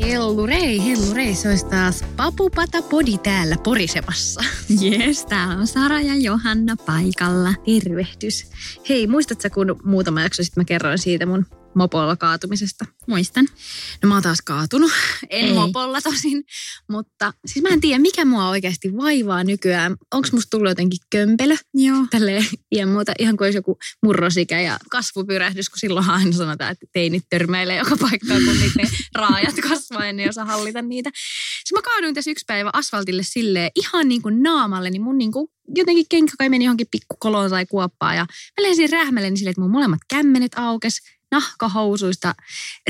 Hellurei, hellurei, se olisi taas Papupata Podi täällä porisemassa. Jes, täällä on Sara ja Johanna paikalla. Tervehdys. Hei, muistatko kun muutama jakso sitten mä kerroin siitä mun mopolla kaatumisesta? Muistan. No mä oon taas kaatunut. En Ei. mopolla tosin. Mutta siis mä en tiedä, mikä mua oikeasti vaivaa nykyään. Onko musta tullut jotenkin kömpelö? Joo. Tälleen ja muuta, ihan kuin olisi joku murrosikä ja kasvupyrähdys, kun silloin aina sanotaan, että teinit törmäilee joka paikkaan, kun niiden raajat kasvaa ei osaa hallita niitä. Sitten mä kaaduin tässä yksi päivä asfaltille silleen ihan niin kuin naamalle, niin mun niin kuin jotenkin kenkä kai meni johonkin pikkukoloon tai kuoppaan ja mä lensin rähmälle niin silleen, että mun molemmat kämmenet aukes, nahkahousuista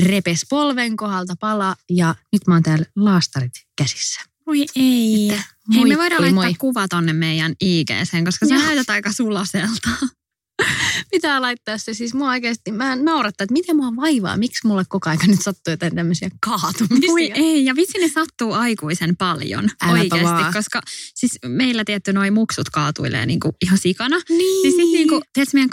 repes polven kohdalta pala ja nyt mä oon täällä laastarit käsissä. Voi ei. Että Hei, moi, me voidaan moi, laittaa moi. kuva tonne meidän IGseen, koska sä näytät aika sulaselta. pitää laittaa se. Siis mua oikeasti, mä naurattaa, että miten mua vaivaa, miksi mulle koko ajan nyt sattuu jotain tämmöisiä kaatumisia. Voi ei, ja vitsi ne sattuu aikuisen paljon Äläpä oikeasti, vaan. koska siis meillä tietty noi muksut kaatuilee niinku ihan sikana. Niin. Niin sit niinku, tiedätkö, meidän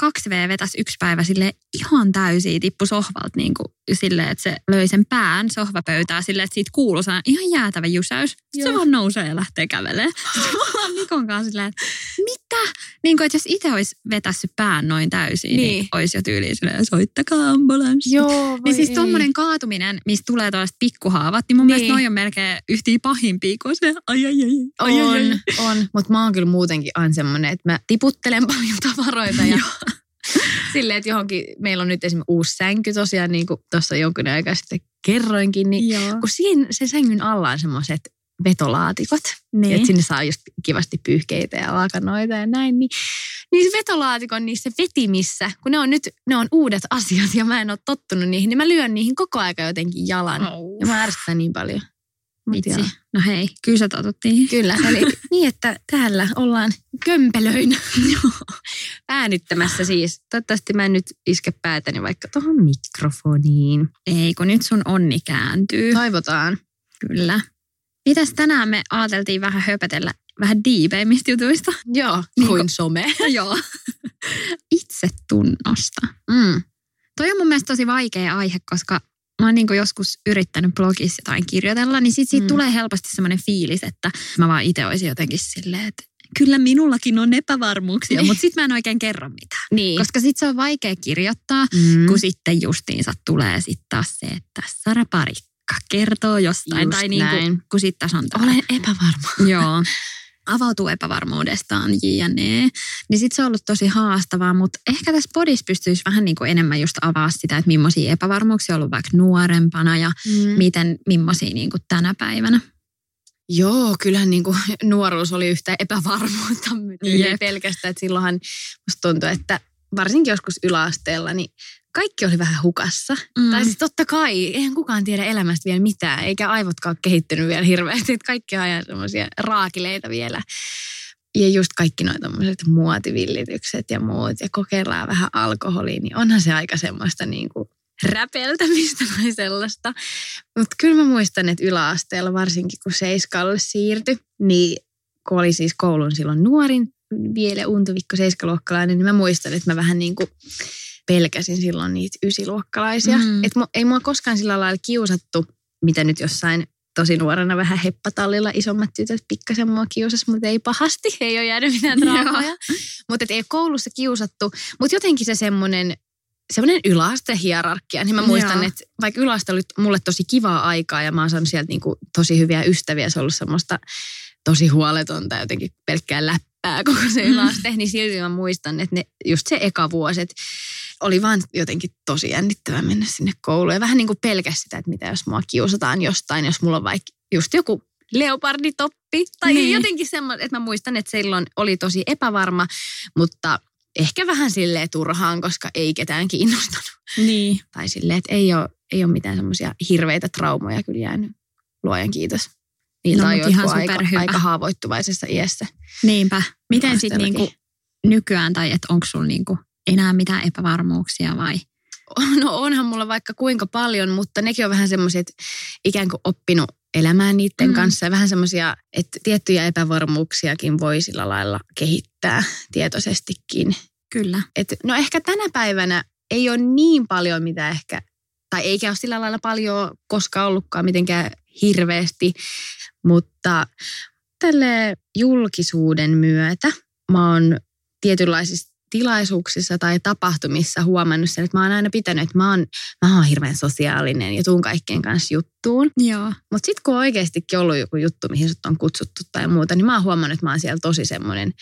2V vetäisi yksi päivä sille ihan täysiä, tippu sohvalta niinku silleen, että se löi sen pään sohvapöytää silleen, että siitä kuuluu ihan jäätävä jysäys. Sitten se Joo. vaan nousee ja lähtee kävelemään. Sitten me ollaan Nikon kanssa silleen, että mitä? Niin kuin, että jos itse olisi vetässyt pään noin täysin, niin, Niin. niin olisi jo tyyliin silleen, soittakaa ambulanssi. Joo, Niin siis ei. tuommoinen kaatuminen, mistä tulee tuollaiset pikkuhaavat, niin mun Niin. mielestä noi on melkein yhtiä pahimpia, kun se ai ai ai. ai, ai, ai. On, on. Mutta mä oon kyllä muutenkin aina semmoinen, että mä tiputtelen paljon tavaroita ja silleen, että johonkin, meillä on nyt esimerkiksi uusi sänky tosiaan, niin kuin tuossa jonkun aikaa sitten kerroinkin, niin Joo. kun siinä sen sängyn alla on semmoiset vetolaatikot, Niin. että sinne saa just kivasti pyyhkeitä ja laakanoita ja näin, niin niissä vetolaatikon niissä vetimissä, kun ne on nyt, ne on uudet asiat ja mä en ole tottunut niihin, niin mä lyön niihin koko aika jotenkin jalan. Oh. Ja mä ärsytän niin paljon. Vitsi. No hei, kyllä sä totuttiin. Kyllä, eli niin, että täällä ollaan kömpelöinä äänittämässä siis. Toivottavasti mä en nyt iske päätäni vaikka tuohon mikrofoniin. Ei, kun nyt sun onni kääntyy. Toivotaan. Kyllä. Mitäs tänään me ajateltiin vähän höpötellä vähän diipeimmistä jutuista? Joo, Niin kuin some. Joo. Itsetunnosta. Mm. Toi on mun mielestä tosi vaikea aihe, koska mä oon niinku joskus yrittänyt blogissa jotain kirjoitella, niin sit siitä Mm. tulee helposti semmoinen fiilis, että mä vaan itse olisin jotenkin silleen, että kyllä minullakin on epävarmuuksia, Niin. mutta sit mä en oikein kerro mitään. Niin. Koska sit se on vaikea kirjoittaa, mm. kun sitten justiinsa tulee sitten taas se, että Sara Parikka kertoo jostain. Just tai niinku, näin. kun sitten taas on tää- Olen epävarma. Joo. Avautuu epävarmuudestaan, jne. Niin sitten se on ollut tosi haastavaa, mutta ehkä tässä podissa pystyisi vähän niin kuin enemmän just avaa sitä, että millaisia epävarmuuksia on ollut vaikka nuorempana ja Mm. miten, millaisia niin kuin tänä päivänä. Joo, kyllähän niin kuin nuoruus oli yhtä epävarmuutta pelkästään. Että silloinhan musta tuntui, että varsinkin joskus yläasteella, niin kaikki oli vähän hukassa. Mm. Tai siis totta kai, eihän kukaan tiedä elämästä vielä mitään, eikä aivotkaan ole kehittynyt vielä hirveästi. Että kaikki ajan semmoisia raakileita vielä. Ja just kaikki noita tommoset muotivillitykset ja muut, ja kokeillaan vähän alkoholia, niin onhan se aika semmoista niin kuin räpeltämistä tai sellaista. Mutta kyllä mä muistan, että yläasteella, varsinkin kun seiskalle siirtyi, niin kun oli siis koulun silloin nuorin, vielä untuvikko seiskaluokkalainen, niin mä muistan, että mä vähän niin kuin pelkäsin silloin niitä ysiluokkalaisia. Mm. Mm. Että ei mua koskaan sillä lailla kiusattu, mitä nyt jossain tosi nuorena vähän heppatallilla isommat tytöt pikkasen mua kiusas, mutta ei pahasti, ei ole jäänyt mitään traumaa. Mutta ei koulussa kiusattu, mutta jotenkin se semmoinen semmoinen yläastehierarkia, niin mä muistan, Joo. että vaikka yläaste oli mulle tosi kivaa aikaa ja mä oon saanut sieltä niinku tosi hyviä ystäviä, se on ollut semmoista tosi huoletonta jotenkin pelkkää läppää koko se Mm. yläaste, niin silti mä muistan, että ne, just se eka vuosi, että oli vaan jotenkin tosi jännittävää mennä sinne kouluun ja vähän niin kuin pelkäs sitä, että mitä jos mua kiusataan jostain, jos mulla on vaikka just joku leoparditoppi. Tai Niin. jotenkin semmoinen, että mä muistan, että silloin oli tosi epävarma, mutta ehkä vähän silleen turhaan, koska ei ketään kiinnostanut. Niin. Tai silleen, että ei ole, ei ole mitään semmoisia hirveitä traumoja kyllä jäänyt, luojan kiitos. Niiltä No, on ihan jotkut aika, aika haavoittuvaisessa iässä. Niinpä. Miten sitten niinku nykyään, tai että onko sulla niinku enää mitään epävarmuuksia vai? No onhan mulla vaikka kuinka paljon, mutta nekin on vähän semmoisia, että ikään kuin oppinut elämään niiden mm. kanssa. Ja vähän semmoisia, että tiettyjä epävarmuuksiakin voi sillä lailla kehittää tietoisestikin. Kyllä. Et, no ehkä tänä päivänä ei ole niin paljon, mitä ehkä, tai eikä ole sillä lailla paljon koskaan ollutkaan mitenkään hirveästi, mutta tälle julkisuuden myötä mä oon tietynlaisissa tilaisuuksissa tai tapahtumissa huomannut sen, että mä oon aina pitänyt, että mä oon, mä oon hirveän sosiaalinen ja tuun kaikkien kanssa juttuun. Joo. Mutta sitten kun on oikeastikin ollut joku juttu, mihin sut on kutsuttu tai muuta, niin mä oon huomannut, että mä oon siellä tosi semmoinen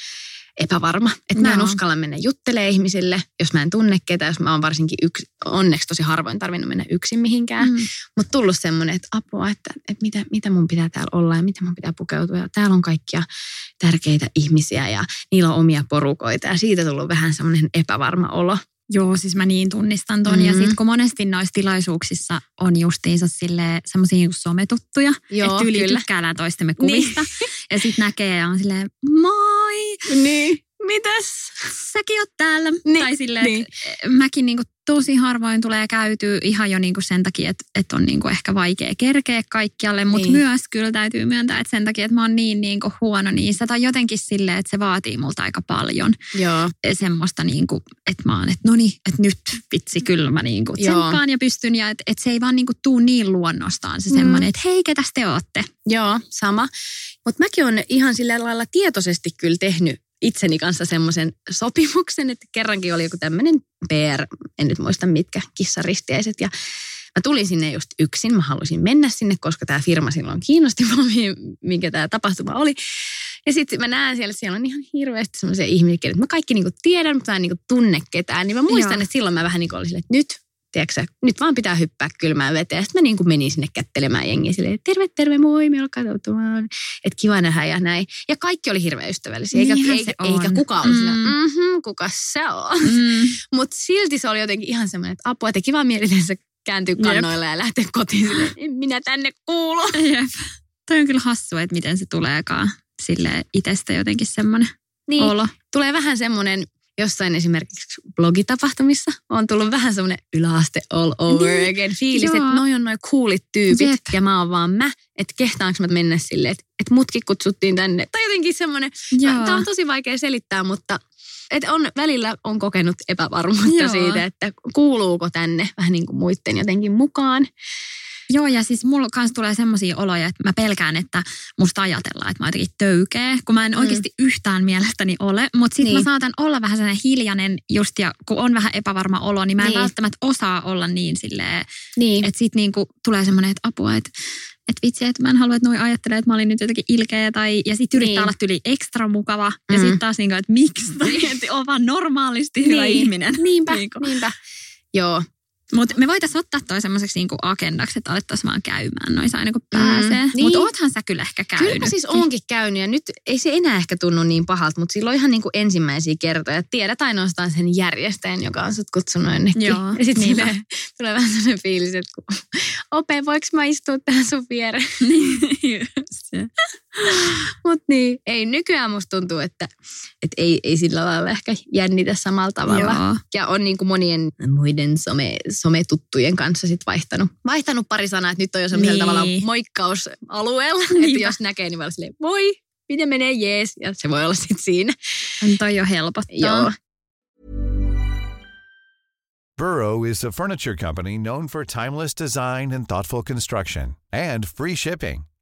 epävarma. Että mä en uskalla mennä juttelemaan ihmisille, jos mä en tunne ketään, jos mä oon varsinkin yksi, onneksi tosi harvoin tarvinnut mennä yksin mihinkään. Mm. Mutta tullut semmoinen, että apua, että, että mitä, mitä mun pitää täällä olla ja mitä mun pitää pukeutua. Ja täällä on kaikkia tärkeitä ihmisiä ja niillä on omia porukoita ja siitä tullut vähän semmoinen epävarma olo. Joo, siis mä niin tunnistan ton. Mm. Ja sitten kun monesti noissa tilaisuuksissa on justiinsa sille semmoisia niinku sometuttuja, että yli kyllä. tykkäillään toistemme kuvista. Ja sitten näkee ja on silleen, moi, Niin. Mitäs? säkin oot täällä. Niin, Tai silleen, niin. että mäkin niinku tosi harvoin tulee käytyä ihan jo niinku sen takia, että, että on niinku ehkä vaikea kerkeä kaikkialle, mutta Niin. myös kyllä täytyy myöntää, että sen takia, että mä oon niin niinku huono niissä tai jotenkin silleen, että se vaatii multa aika paljon Joo. semmoista, niinku, että mä oon, että no niin, että nyt vitsi kyllä mä niinku tsemppaan ja pystyn ja että, että se ei vaan niinku tuu niin luonnostaan se Mm. semmoinen, että hei, ketäs te ootte? Joo, sama. Mutta mäkin olen ihan sillä lailla tietoisesti kyllä tehnyt itseni kanssa semmoisen sopimuksen, että kerrankin oli joku tämmöinen PR, en nyt muista mitkä, kissaristiäiset. Ja mä tulin sinne just yksin, mä halusin mennä sinne, koska tämä firma silloin kiinnosti mua, mi- minkä tämä tapahtuma oli. Ja sitten mä näen siellä, siellä on ihan hirveästi semmoisia ihmisiä, että mä kaikki niinku tiedän, mutta mä en niinku tunne ketään. Niin mä muistan, Joo. että silloin mä vähän niinku olin silleen, että nyt tiedätkö, sä, nyt vaan pitää hyppää kylmään veteen. Sitten mä niin kuin menin sinne kättelemään jengiä silleen, terve, terve, moi, me ollaan katsomaan. Että kiva nähdä ja näin. Ja kaikki oli hirveän ystävällisiä. Eikä, Niinhän eikä, se on. eikä kukaan ollut mm. Mm. mm-hmm, kuka se on. Mm. Mutta silti se oli jotenkin ihan semmoinen, että apua, että kiva mielitensä kääntyä Jep. kannoille ja lähteä kotiin silleen, en minä tänne kuulu. Jep. Toi on kyllä hassu, että miten se tuleekaan sille itsestä jotenkin semmoinen Niin, olo. tulee vähän semmoinen, jossain esimerkiksi blogitapahtumissa on tullut vähän semmoinen yläaste all over Niin, again fiilis, joo. että noi on noi coolit tyypit Jep. ja mä oon vaan mä, että kehtaanko mä mennä silleen, että, että mutkin kutsuttiin tänne. Tai jotenkin semmoinen, tämä on tosi vaikea selittää, mutta että on, välillä on kokenut epävarmuutta Joo. siitä, että kuuluuko tänne vähän niin kuin muiden jotenkin mukaan. Joo, ja siis mulla kanssa tulee semmoisia oloja, että mä pelkään, että musta ajatellaan, että mä oon jotenkin töykeä, kun mä en Mm. oikeasti yhtään mielestäni ole. Mutta sitten Niin. mä saatan olla vähän sellainen hiljainen just, ja kun on vähän epävarma olo, niin mä en Niin. välttämättä osaa olla niin silleen, Niin. että sit niinku tulee semmoinen, että apua, että että vitsi, että mä en halua, että noi ajattelee, että mä olin nyt jotenkin ilkeä tai, ja sitten yrittää Niin. olla tyli ekstra mukava. Ja Mm. sitten taas niinku, että miksi, tai että on vaan normaalisti hyvä Niin. ihminen. Niinpä, Niinku. niinpä. Joo, Mutta me voitaisiin ottaa toi semmoiseksi niinku agendaksi, että alettaisiin vaan käymään noissa aina kun pääsee. Mm, niin. Mutta oothan sä kyllä ehkä käynyt. Kyllä siis onkin käynyt ja nyt ei se enää ehkä tunnu niin pahalta, mutta silloin ihan niin kuin ensimmäisiä kertoja. Tiedät ainoastaan sen järjestäjän, joka on sut kutsunut jonnekin. Joo, ja sitten niinpä. tulee vähän sellainen fiilis, että kun, Ope, voiko mä istua tähän sun viereen? Just se. Mutta niin, ei nykyään musta tuntuu, että, että ei, ei sillä lailla ehkä jännitä samalla tavalla. Joo. Ja on niin kuin monien muiden some, sometuttujen kanssa sit vaihtanut, vaihtanut pari sanaa, että nyt on jo semmoisella Niin. tavalla moikkausalueella. Että Niinpä. jos näkee, niin voi olla silleen, voi, miten menee, jees. Ja se voi olla sitten siinä. On toi jo helpottaa. Joo. Burrow is a furniture company known for timeless design and thoughtful construction and free shipping,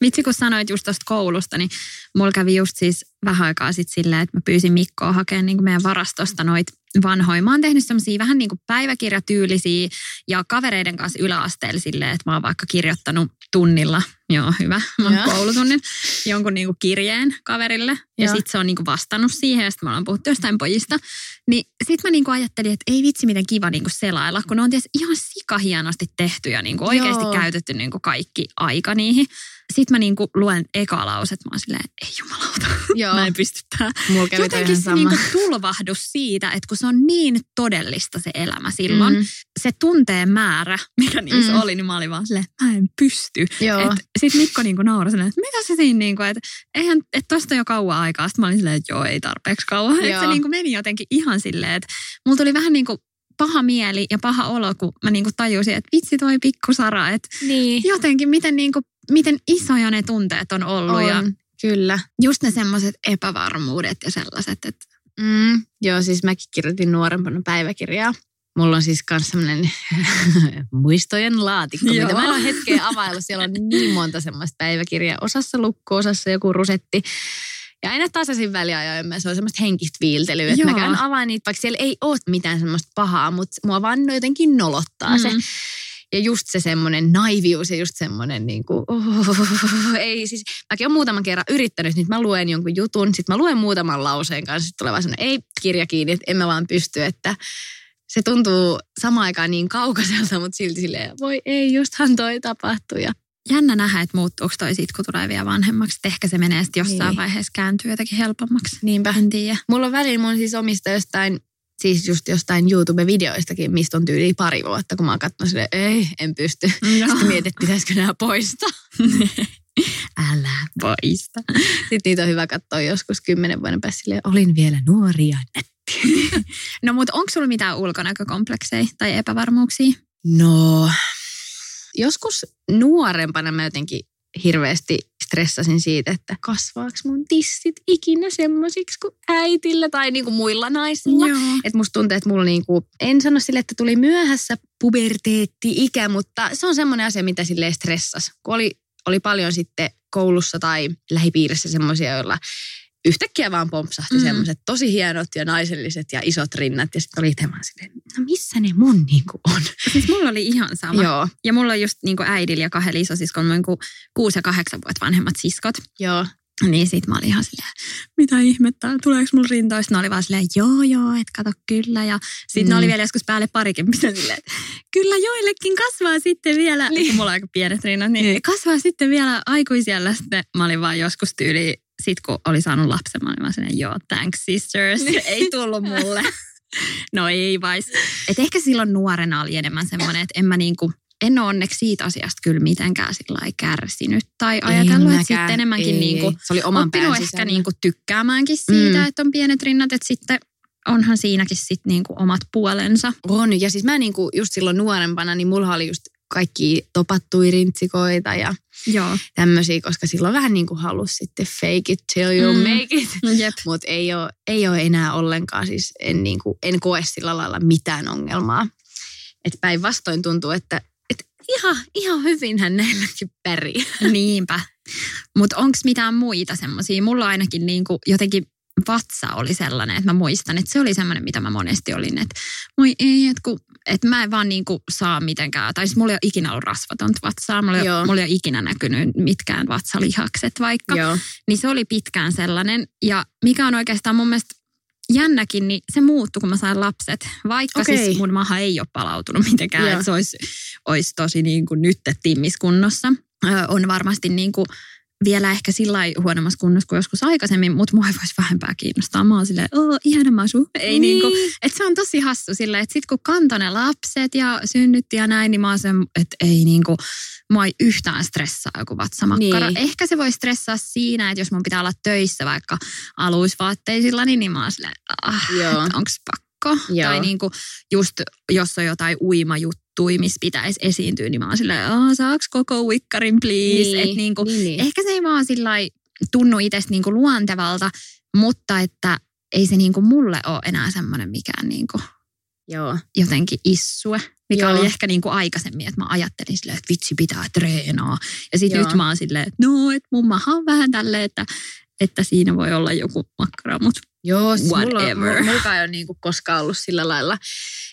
Vitsi, kun sanoit just tuosta koulusta, niin mulla kävi just siis vähän aikaa sitten silleen, että mä pyysin Mikkoa hakemaan niin meidän varastosta noit vanhoja. Mä oon tehnyt semmoisia vähän niin kuin päiväkirjatyylisiä ja kavereiden kanssa yläasteella silleen, että mä oon vaikka kirjoittanut tunnilla, joo hyvä, mun Joo. koulutunnin, jonkun niin kuin kirjeen kaverille. Ja Joo. sitten se on niin kuin vastannut siihen ja sitten me ollaan puhuttu jostain pojista. Niin sitten mä niin kuin ajattelin, että ei vitsi miten kiva niin kuin selailla, kun ne on tietysti ihan sikahienosti tehty ja niin kuin oikeasti Joo. käytetty niin kuin kaikki aika niihin. Sitten mä niin kuin luen eka lauset, mä oon silleen, ei jumalauta, Joo. mä en pysty tähän. Jotenkin se sama. niinku tulvahdus siitä, että kun se on niin todellista se elämä silloin, Mm. se tunteen määrä, mikä niissä Mm. oli, niin mä olin vaan silleen, mä en pysty. Joo. Sitten Mikko niinku nauroi silleen, että mitä se siinä, niinku, että eihän, että tosta jo kauan aikaa. Sitten mä olin silleen, että joo, ei tarpeeksi kauan. Että se Joo. niinku meni jotenkin ihan silleen, että mulla tuli vähän niin kuin paha mieli ja paha olo, kun mä niinku tajusin, että vitsi toi pikku Sara, että Niin. jotenkin miten, niinku, miten isoja ne tunteet on ollut. On, Ja kyllä. just ne semmoiset epävarmuudet ja sellaiset, että Mm, joo, siis mäkin kirjoitin nuorempana päiväkirjaa. Mulla on siis myös semmoinen muistojen laatikko, Joo. mitä mä en ole hetkeä availlut. Siellä on niin monta semmoista päiväkirjaa. Osassa lukko, osassa joku rusetti. Ja aina tasaisin väliajoin se on semmoista henkistä viiltelyä. Että mä käyn avaan niitä, vaikka siellä ei ole mitään semmoista pahaa, mutta mua vaan jotenkin nolottaa se. Mm. Ja just se semmoinen naivius ja just semmoinen niin kuin, oh, ei siis, mäkin olen muutaman kerran yrittänyt, nyt mä luen jonkun jutun, sitten mä luen muutaman lauseen kanssa, sitten tulee vaan semmoinen, ei kirja kiinni, että en mä vaan pysty, että se tuntuu samaan aikaan niin kaukaiselta, mutta silti silleen, voi ei, justhan toi tapahtui. Ja jännä nähdä, että muuttuuko toi sit, kun tulee vielä vanhemmaksi. Et ehkä se menee sitten jossain Niin. vaiheessa kääntyy jotenkin helpommaksi. niinpä. En tiedä. Mulla on välillä mun siis omista jostain, siis just jostain YouTube-videoistakin, mistä on tyyli pari vuotta, kun mä oon katsonut silleen, ei, en pysty. Sitten mietit, että pitäisikö nämä poistaa. Älä poista. Sitten niitä on hyvä katsoa joskus kymmenen vuoden päästä silleen, olin vielä nuori ja nätti. No mutta onko sulla mitään ulkonäkökomplekseja tai epävarmuuksia? No, joskus nuorempana mä jotenkin hirveästi stressasin siitä, että kasvaako mun tissit ikinä semmosiksi kuin äitillä tai niinku muilla naisilla. Joo. Et musta tuntuu, että mulla niinku, en sano sille, että tuli myöhässä puberteetti-ikä, mutta se on semmoinen asia, mitä sille stressas. Kun oli, oli paljon sitten koulussa tai lähipiirissä semmoisia, joilla yhtäkkiä vaan pompsahti Mm. mm. semmoiset tosi hienot ja naiselliset ja isot rinnat. Ja sitten oli itse vaan silleen, no missä ne mun niinku on? Siis mulla oli ihan sama. Joo, Ja mulla on just niinku äidillä ja kahdella isosiskolla niinku kuusi ja kahdeksan vuotta vanhemmat siskot. joo. Niin sit mä olin ihan silleen, mitä ihmettä, tuleeko mulla rintoista? Ne oli vaan silleen, joo joo, et kato kyllä. Ja sit mm. ne Mm. oli vielä joskus päälle parikymppisen silleen, että kyllä joillekin kasvaa sitten vielä, niin. mulla on aika pienet rinnat, niin, Niin. kasvaa sitten vielä aikuisiellä. Sitten mä olin vaan joskus tyyli, sit kun oli saanut lapsen, mä olin vaan silleen, joo, thanks sisters, Niin. ei tullut mulle. no ei vais. Et ehkä silloin nuorena oli enemmän semmoinen, että en mä niinku, en ole onneksi siitä asiasta kyllä mitenkään sillä kärsinyt tai ajatellut, että sitten enemmänkin ei, niinku. Se oli oman oppinut ehkä sisällä. niinku tykkäämäänkin siitä, Mm. että on pienet rinnat, että sitten onhan siinäkin sit niinku omat puolensa. On, ja siis mä niinku just silloin nuorempana, niin mulla oli just kaikki topattui rintsikoita ja Joo. tämmöisiä, koska silloin vähän niin kuin halusi sitten fake it till you Mm. make it. Jep. Mutta ei ole, ei ole enää ollenkaan, siis en, niin kuin, en koe sillä lailla mitään ongelmaa. Että päinvastoin tuntuu, että, että ihan, ihan hyvinhän näilläkin pärjää. Niinpä. Mutta onko mitään muita semmoisia? Mulla ainakin niinku jotenkin vatsa oli sellainen, että mä muistan, että se oli semmoinen, mitä mä monesti olin, että moi ei, että, kun, että mä en vaan niinku saa mitenkään, tai siis mulla ei ole ikinä ollut rasvatonta vatsaa, mulla ei, mulla ei ole ikinä näkynyt mitkään vatsalihakset vaikka. Joo. Niin se oli pitkään sellainen. Ja mikä on oikeastaan mun mielestä jännäkin, niin se muuttui, kun mä sain lapset. Vaikka Okei. siis mun maha ei ole palautunut mitenkään, Joo. että se olisi, olisi tosi niin kuin nyt timmiskunnossa. Ö, on varmasti niin kuin vielä ehkä sillä huonommassa kunnossa kuin joskus aikaisemmin, mutta mua ei voisi vähempää kiinnostaa. Mä oon silleen, oo, ihana masu. Ei niin. niinku, että se on tosi hassu silleen, että sit kun kantoi ne lapset ja synnytti ja näin, niin mä oon sen, että ei niinku, mua ei yhtään stressaa joku vatsamakkara. Niin. Ehkä se voi stressaa siinä, että jos mun pitää olla töissä vaikka aluisvaatteisilla, niin, niin mä oon silleen, ah, onks pakko? Joo. Tai niinku just, jos on jotain uimajuttuja, missä pitäisi esiintyä, niin mä oon silleen, saaks koko uikkarin please? Niin. Et niinku, niin, niin. Ehkä se ei vaan sillä tunnu itsestä niinku luontevalta, mutta että ei se niinku mulle ole enää semmoinen mikään niinku Joo. jotenkin issue. Mikä Joo. oli ehkä niin kuin aikaisemmin, että mä ajattelin silleen, että vitsi pitää treenaa. Ja sitten nyt mä oon silleen, että no, että mun maha on vähän tälleen, että, että siinä voi olla joku makkara, mutta Joo, siis whatever. mulla, mulla ei ole niin kuin koskaan ollut sillä lailla.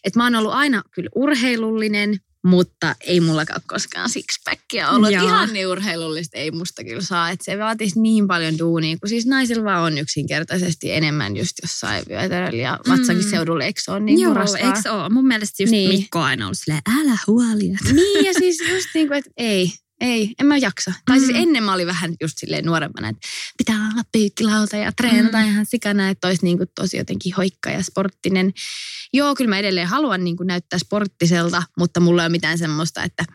Että mä oon ollut aina kyllä urheilullinen, mutta ei mullakaan koskaan sixpackia ollut. Joo. Ihan niin urheilullista ei musta kyllä saa. Että se vaatisi niin paljon duunia, kun siis naisilla vaan on yksinkertaisesti enemmän just jossain vyötäröllä ja vatsakin mm. seudulla. Eikö se ole niin Joo, eikö ole? Mun mielestä just niin. Mikko aina ollut silleen, älä huolia. Niin ja siis just niin kuin, että ei, ei, en mä jaksa. Mm. Tai siis mm. ennen mä olin vähän just silleen nuorempana, että pitää olla pyykkilauta ja treenata mm. ihan sikana, että olisi niin kuin tosi jotenkin hoikka ja sporttinen. Joo, kyllä mä edelleen haluan niin kuin näyttää sporttiselta, mutta mulla ei ole mitään semmoista, että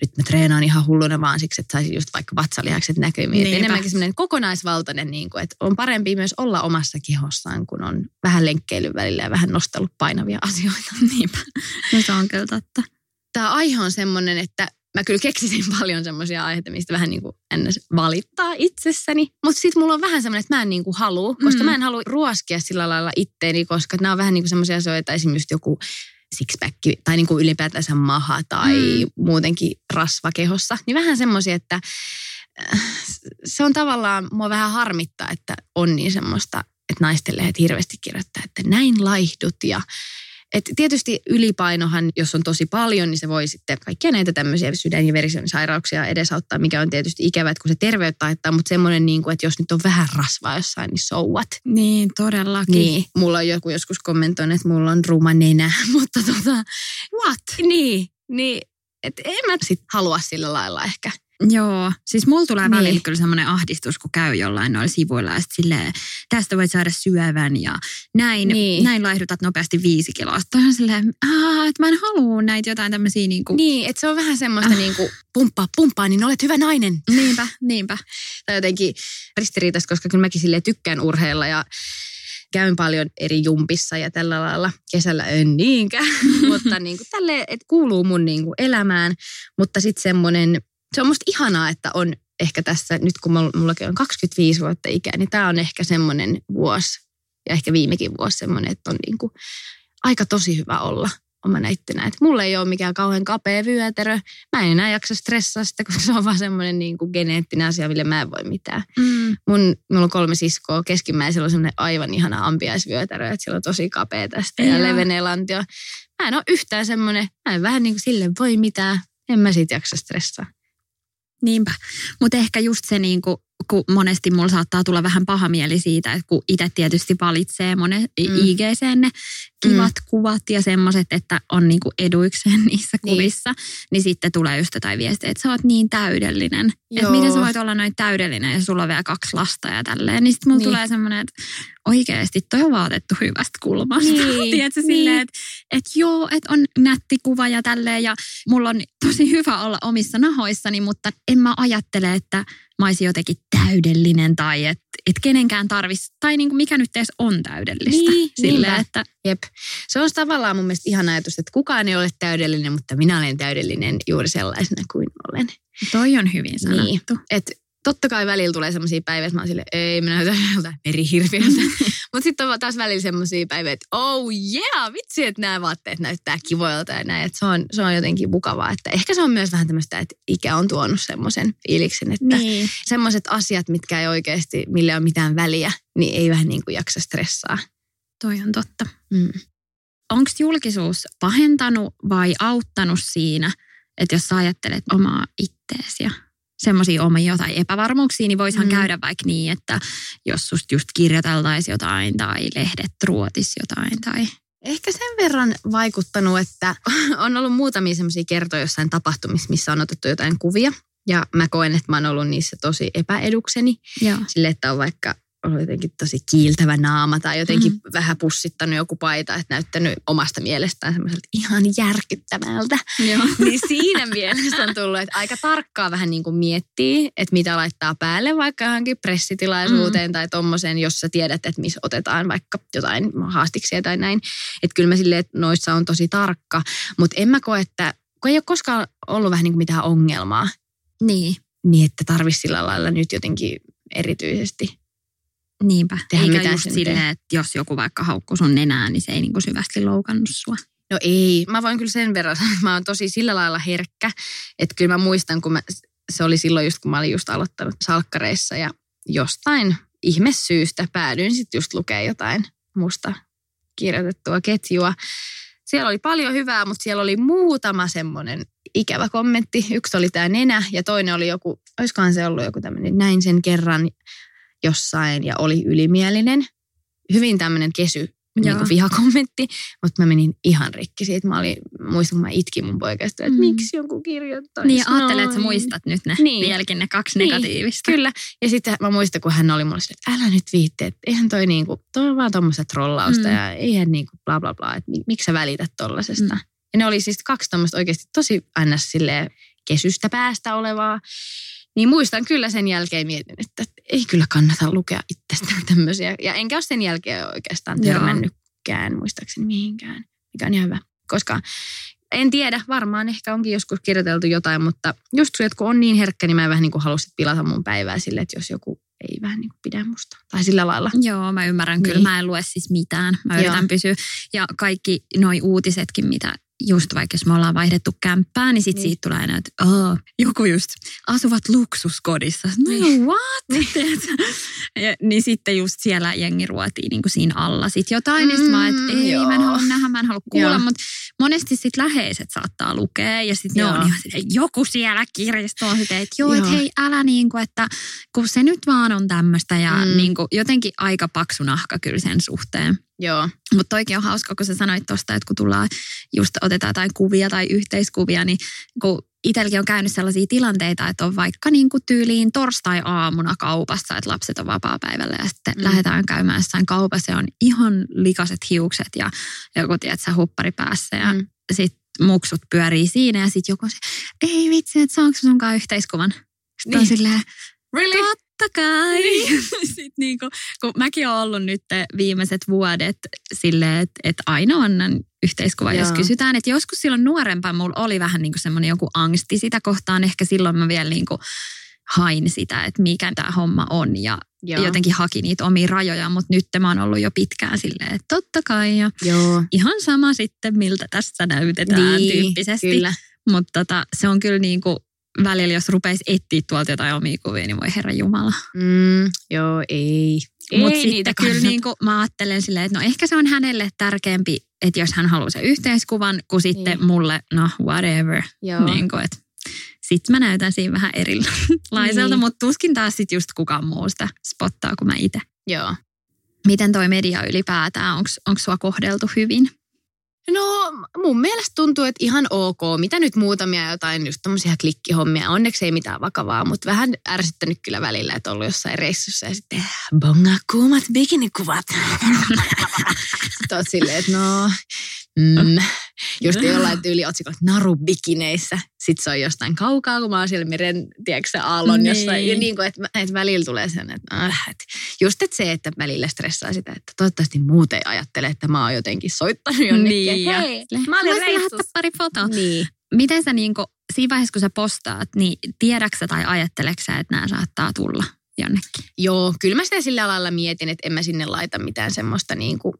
nyt mä treenaan ihan hulluna vaan siksi, että saisin just vaikka vatsalihakset näkymiin. Enemmänkin semmoinen kokonaisvaltainen, niin kuin, että on parempi myös olla omassa kehossaan, kun on vähän lenkkeilyn välillä ja vähän nostellut painavia asioita. Niinpä, no se on kyllä totta. Tämä aihe on semmoinen, että mä kyllä keksisin paljon semmoisia aiheita, mistä vähän niin kuin ennäs valittaa itsessäni. Mutta sitten mulla on vähän semmoinen, että mä en niin kuin halua, koska mm. mä en halua ruoskia sillä lailla itteeni, koska nämä on vähän niin kuin semmoisia asioita, esimerkiksi joku sixpack tai niin kuin ylipäätänsä maha tai mm. muutenkin rasva kehossa. Niin vähän semmoisia, että äh, se on tavallaan, mua vähän harmittaa, että on niin semmoista, että naisten lehdet hirveästi kirjoittaa, että näin laihdut ja et tietysti ylipainohan, jos on tosi paljon, niin se voi sitten kaikkia näitä tämmöisiä sydän- ja verisuonisairauksia edesauttaa, mikä on tietysti ikävä, että kun se terveyttä haittaa, mutta semmoinen, niin kuin, että jos nyt on vähän rasvaa jossain, niin so what? Niin, todellakin. Niin, mulla on joku joskus kommentoinut, että mulla on ruma nenä, mutta tota... What? Niin, niin että en mä sit halua sillä lailla ehkä Joo, siis mulla tulee niin. välillä kyllä semmoinen ahdistus, kun käy jollain noilla sivuilla ja silleen, tästä voit saada syövän ja näin, niin. näin laihdutat nopeasti viisi kiloa. Sitten on silleen, että mä en halua näitä jotain tämmöisiä niin kuin... Niin, että se on vähän semmoista äh. niin kuin, pumppaa, pumppaa, niin olet hyvä nainen. Niinpä, niinpä. tai jotenkin ristiriitaista, koska kyllä mäkin silleen tykkään urheilla ja käyn paljon eri jumpissa ja tällä lailla. Kesällä en niinkään, mutta niin kuin tälle, että kuuluu mun niin kuin elämään. Mutta sitten semmoinen se on musta ihanaa, että on ehkä tässä, nyt kun mullakin on 25 vuotta ikää, niin tämä on ehkä semmoinen vuosi, ja ehkä viimekin vuosi semmoinen, että on niin kuin aika tosi hyvä olla oma näittenä. Että mulla ei ole mikään kauhean kapea vyötärö. Mä en enää jaksa stressaa sitä, koska se on vaan semmoinen niin kuin geneettinen asia, mille mä en voi mitään. Mm. Mun, mulla on kolme siskoa. Keskimmäisellä on semmoinen aivan ihana ampiaisvyötärö, että sillä on tosi kapea tästä ja, ja levenee lantio. Mä en ole yhtään semmoinen, mä en vähän niin kuin sille voi mitään. En mä siitä jaksa stressaa. Niinpä. Mutta ehkä just se, niin kuin, kun monesti mulla saattaa tulla vähän paha mieli siitä, että kun itse tietysti valitsee monen mm. IGC ne kivat mm. kuvat ja semmoiset, että on niinku eduikseen niissä niin. kuvissa, niin. sitten tulee just jotain viestiä, että sä oot niin täydellinen. Että miten sä voit olla noin täydellinen ja sulla on vielä kaksi lasta ja tälleen. Niin sitten mulla niin. tulee semmoinen, että oikeasti toi on vaatettu hyvästä kulmasta. Niin. Tiedätkö niin. silleen, että, että joo, että on nätti kuva ja tälleen ja mulla on tosi hyvä olla omissa nahoissani, mutta en mä ajattele, että mä olisin jotenkin täydellinen tai että et kenenkään tarvitsisi, tai niinku mikä nyt edes on täydellistä. Niin, Silleen, että... Jep. Se on tavallaan mun mielestä ihan ajatus, että kukaan ei ole täydellinen, mutta minä olen täydellinen juuri sellaisena kuin olen. Toi on hyvin sanottu. Niin. Et totta kai välillä tulee sellaisia päiviä, että mä oon silleen, ei minä näytän joltain merihirviöltä. Mutta sitten on taas välillä sellaisia päiviä, että oh yeah, vitsi, että nämä vaatteet näyttää kivoilta ja näin. Että se, on, se on jotenkin mukavaa. Että ehkä se on myös vähän tämmöistä, että ikä on tuonut semmoisen fiiliksen, että niin. semmoiset asiat, mitkä ei oikeasti, mille on mitään väliä, niin ei vähän niin kuin jaksa stressaa. Toi on totta. Mm. Onko julkisuus pahentanut vai auttanut siinä, että jos sä ajattelet omaa itteesi ja semmoisia omia jotain epävarmuuksia, niin voisihan mm. käydä vaikka niin, että jos susta just kirjoiteltaisiin jotain tai lehdet ruotis jotain tai... Ehkä sen verran vaikuttanut, että on ollut muutamia semmoisia kertoja jossain tapahtumissa, missä on otettu jotain kuvia. Ja mä koen, että mä oon ollut niissä tosi epäedukseni. Joo. Sille, että on vaikka ollut jotenkin tosi kiiltävä naama tai jotenkin Mhm. mm-hmm. vähän pussittanut joku paita, että näyttänyt omasta mielestään semmoiselta ihan järkyttävältä. Joo. Niin siinä mielessä on tullut, että aika tarkkaa vähän niin kuin miettii, että mitä laittaa päälle vaikka johonkin pressitilaisuuteen mm. tai tommoseen, jos sä tiedät, että missä otetaan vaikka jotain haastiksia tai näin. Että kyllä mä silleen, että noissa on tosi tarkka, mutta en mä koe, että kun ei ole koskaan ollut vähän niin kuin mitään ongelmaa, Niin, niin että tarvitsisi sillä lailla nyt jotenkin erityisesti. Niinpä. Tehdä Eikä just silleen, että jos joku vaikka haukkuu sun nenään, niin se ei niinku syvästi loukannut sua. No ei, mä voin kyllä sen verran mä oon tosi sillä lailla herkkä, että kyllä mä muistan, kun mä, se oli silloin just, kun mä olin just aloittanut salkkareissa ja jostain ihmesyystä päädyin sitten just lukea jotain musta kirjoitettua ketjua. Siellä oli paljon hyvää, mutta siellä oli muutama semmoinen ikävä kommentti. Yksi oli tämä nenä ja toinen oli joku, olisikohan se ollut joku tämmöinen, näin sen kerran jossain ja oli ylimielinen. Hyvin tämmöinen kesy niin kuin vihakommentti, mutta mä menin ihan rikki siitä. Mä olin, muistan, kun mä itkin mun poikasta, että Mm. miksi joku kirjoittaisi Niin, ajattelet, että sä muistat nyt ne Niin. vieläkin ne kaksi Niin, negatiivista. Kyllä. Ja sitten mä muistan, kun hän oli mulle sille, että älä nyt viitte, että eihän toi niinku, toi on vaan tommoista trollausta Mm. ja eihän niinku bla bla bla, että mi- miksi sä välität tollasesta. Mm. Ja ne oli siis kaksi tommoista oikeasti tosi aina silleen kesystä päästä olevaa. Niin muistan kyllä sen jälkeen mietin, että ei kyllä kannata lukea itsestään tämmöisiä. Ja enkä ole sen jälkeen oikeastaan Joo. törmännytkään muistaakseni mihinkään, mikä on ihan hyvä. Koska en tiedä, varmaan ehkä onkin joskus kirjoiteltu jotain, mutta just se, että kun on niin herkkä, niin mä en vähän niin kuin halua sit pilata mun päivää sille, että jos joku ei vähän niin kuin pidä musta. Tai sillä lailla. Joo, mä ymmärrän kyllä. Niin. Mä en lue siis mitään. Mä Joo. yritän pysyä. Ja kaikki noi uutisetkin, mitä just vaikka jos me ollaan vaihdettu kämppää, niin sit Niin. siitä tulee aina, että oh, joku just asuvat luksuskodissa. No Niin. what? Tiedätkö? ja, niin sitten just siellä jengi ruotii niin kuin siinä alla sit jotain. Mm, niin sit mä että Mm, ei, joo. mä en halua nähdä, mä en halua kuulla. Mutta monesti sit läheiset saattaa lukea ja sitten ne on ihan silleen, joku siellä kirjastossa on silleen, että joo, Joo. että hei älä niin kuin, että kun se nyt vaan on tämmöistä ja Mm. niin kuin jotenkin aika paksu nahka kyllä sen suhteen. Joo. Mutta toikin on hauska, kun sä sanoit tuosta, että kun tullaan just otetaan jotain kuvia tai yhteiskuvia, niin kun itselläkin on käynyt sellaisia tilanteita, että on vaikka niin kuin tyyliin torstai-aamuna kaupassa, että lapset on vapaa-päivällä ja sitten Mm. lähdetään käymään jossain kaupassa ja on ihan likaset hiukset ja joku, tiedätkö, huppari päässä ja Mm. sitten muksut pyörii siinä ja sitten joku on se, ei vitsi, että saanko sunkaan yhteiskuvan? Sitten on Niin. silleen, Really? Totta kai. Sitten niinku, kun mäkin olen ollut nyt viimeiset vuodet silleen, että, että aina annan yhteiskuva, jos Joo. kysytään. Että joskus silloin nuorempaan mulla oli vähän niinku semmoinen joku angsti sitä kohtaan. Ehkä silloin mä vielä niinku hain sitä, että mikä tämä homma on ja Joo. jotenkin haki niitä omia rajoja. Mutta nyt mä oon ollut jo pitkään silleen, että totta kai ja Joo. ihan sama sitten, miltä tässä näytetään Niin, tyyppisesti. Kyllä. Mutta tota, se on kyllä niinku välillä, jos rupeisi etsiä tuolta jotain omia kuvia, niin voi herra Jumala. Mm, joo, ei. Mutta ei sitten niitä kyllä niin kuin mä ajattelen silleen, että no ehkä se on hänelle tärkeämpi, että jos hän haluaa sen yhteiskuvan, kuin sitten Niin. niin. mulle, no whatever. Joo. Niin kuin, että sitten mä näytän siinä vähän erilaiselta, Niin. mutta tuskin taas sitten just kukaan muu sitä spottaa kuin mä itse. Joo. Miten toi media ylipäätään, onko sua kohdeltu hyvin? No mun mielestä tuntuu, että ihan ok. Mitä nyt muutamia jotain just tommosia klikkihommia. Onneksi ei mitään vakavaa, mutta vähän ärsyttänyt kyllä välillä, että ollut jossain reissussa ja sitten bonga kuumat bikinikuvat. sitten silleen, että no, mm, just jollain tyyli otsikot naru bikineissä. Sitten se on jostain kaukaa, kun mä oon siellä meren, tiedätkö aallon Niin. jossain. Ja niin kuin, että, että välillä tulee sen, että, äh, että just että se, että välillä stressaa sitä, että toivottavasti muut ei ajattele, että mä oon jotenkin soittanut jonnekin. Niin, ja- Hei, mä olin reissussa. pari fotoa. Niin. Miten sä niinku, siinä vaiheessa kun sä postaat, niin tiedäksä tai ajatteleksä, että nämä saattaa tulla jonnekin? Joo, kyllä mä sitä sillä lailla mietin, että en mä sinne laita mitään semmoista niin kuin,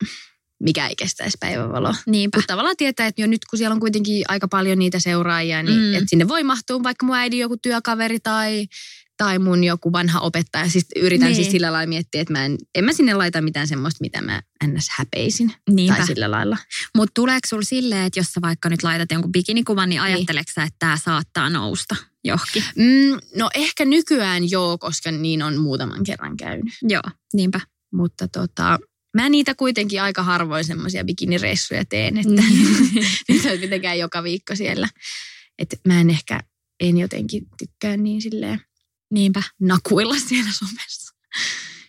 mikä ei kestäisi päivänvaloa. Niinpä. Mutta tavallaan tietää, että jo nyt kun siellä on kuitenkin aika paljon niitä seuraajia, niin Mm. että sinne voi mahtua vaikka mun äidin joku työkaveri tai, tai mun joku vanha opettaja. Siis yritän Niin. siis sillä lailla miettiä, että mä en, en mä sinne laita mitään semmoista, mitä mä ns. häpeisin. Niinpä. Tai sillä lailla. Mutta tuleeko sulla silleen, että jos sä vaikka nyt laitat jonkun bikinikuvan, niin ajatteleksä, että tämä saattaa nousta johonkin? Mm, no ehkä nykyään joo, koska niin on muutaman kerran käynyt. Joo, niinpä. Mutta tota, mä niitä kuitenkin aika harvoin semmoisia bikinireissuja teen, että Niin. nyt on mitenkään joka viikko siellä. Että mä en ehkä en jotenkin tykkää niin silleen Niinpä. nakuilla siellä somessa.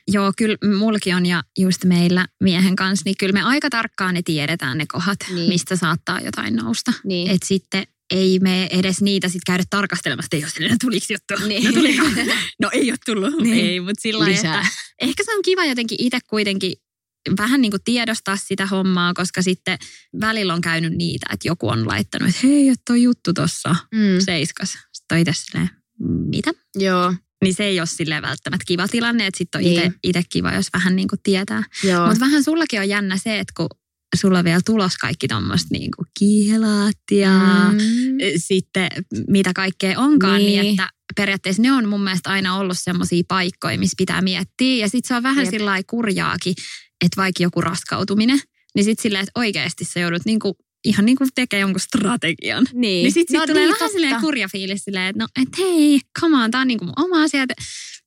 Joo, kyllä mulki on ja just meillä miehen kanssa, niin kyllä me aika tarkkaan ne tiedetään ne kohdat, Niin. niin. mistä saattaa jotain nousta. Niin. Et sitten ei me edes niitä sitten käydä tarkastelemassa, että ei ole silleen, tuliko juttu. Niin. No, tuliko? no ei ole tullut. Niin. Ei, mutta sillä Lisää. että ehkä se on kiva jotenkin itse kuitenkin vähän niin kuin tiedostaa sitä hommaa, koska sitten välillä on käynyt niitä, että joku on laittanut, että hei, että toi juttu tuossa Mm. seiskas. Sitten on itse silleen, mitä? Joo, Niin se ei ole silleen välttämättä kiva tilanne, että sitten on Niin. itse kiva, jos vähän niin kuin tietää. Mutta vähän sullakin on jännä se, että kun sulla on vielä tulos kaikki tuommoista niin kuin kielaat ja Mm. sitten mitä kaikkea onkaan, niin. Niin. että periaatteessa ne on mun mielestä aina ollut semmoisia paikkoja, missä pitää miettiä. Ja sitten se on vähän sillä kurjaakin, että vaikka joku raskautuminen, niin sitten silleen, että oikeasti sä joudut niin kuin, ihan niin kuin tekemään jonkun strategian. Niin, Niin sitten sit No tulee niin, vähän totta. silleen kurja fiilis silleen, että no, et hei, come on, tää on niinku mun oma asia, että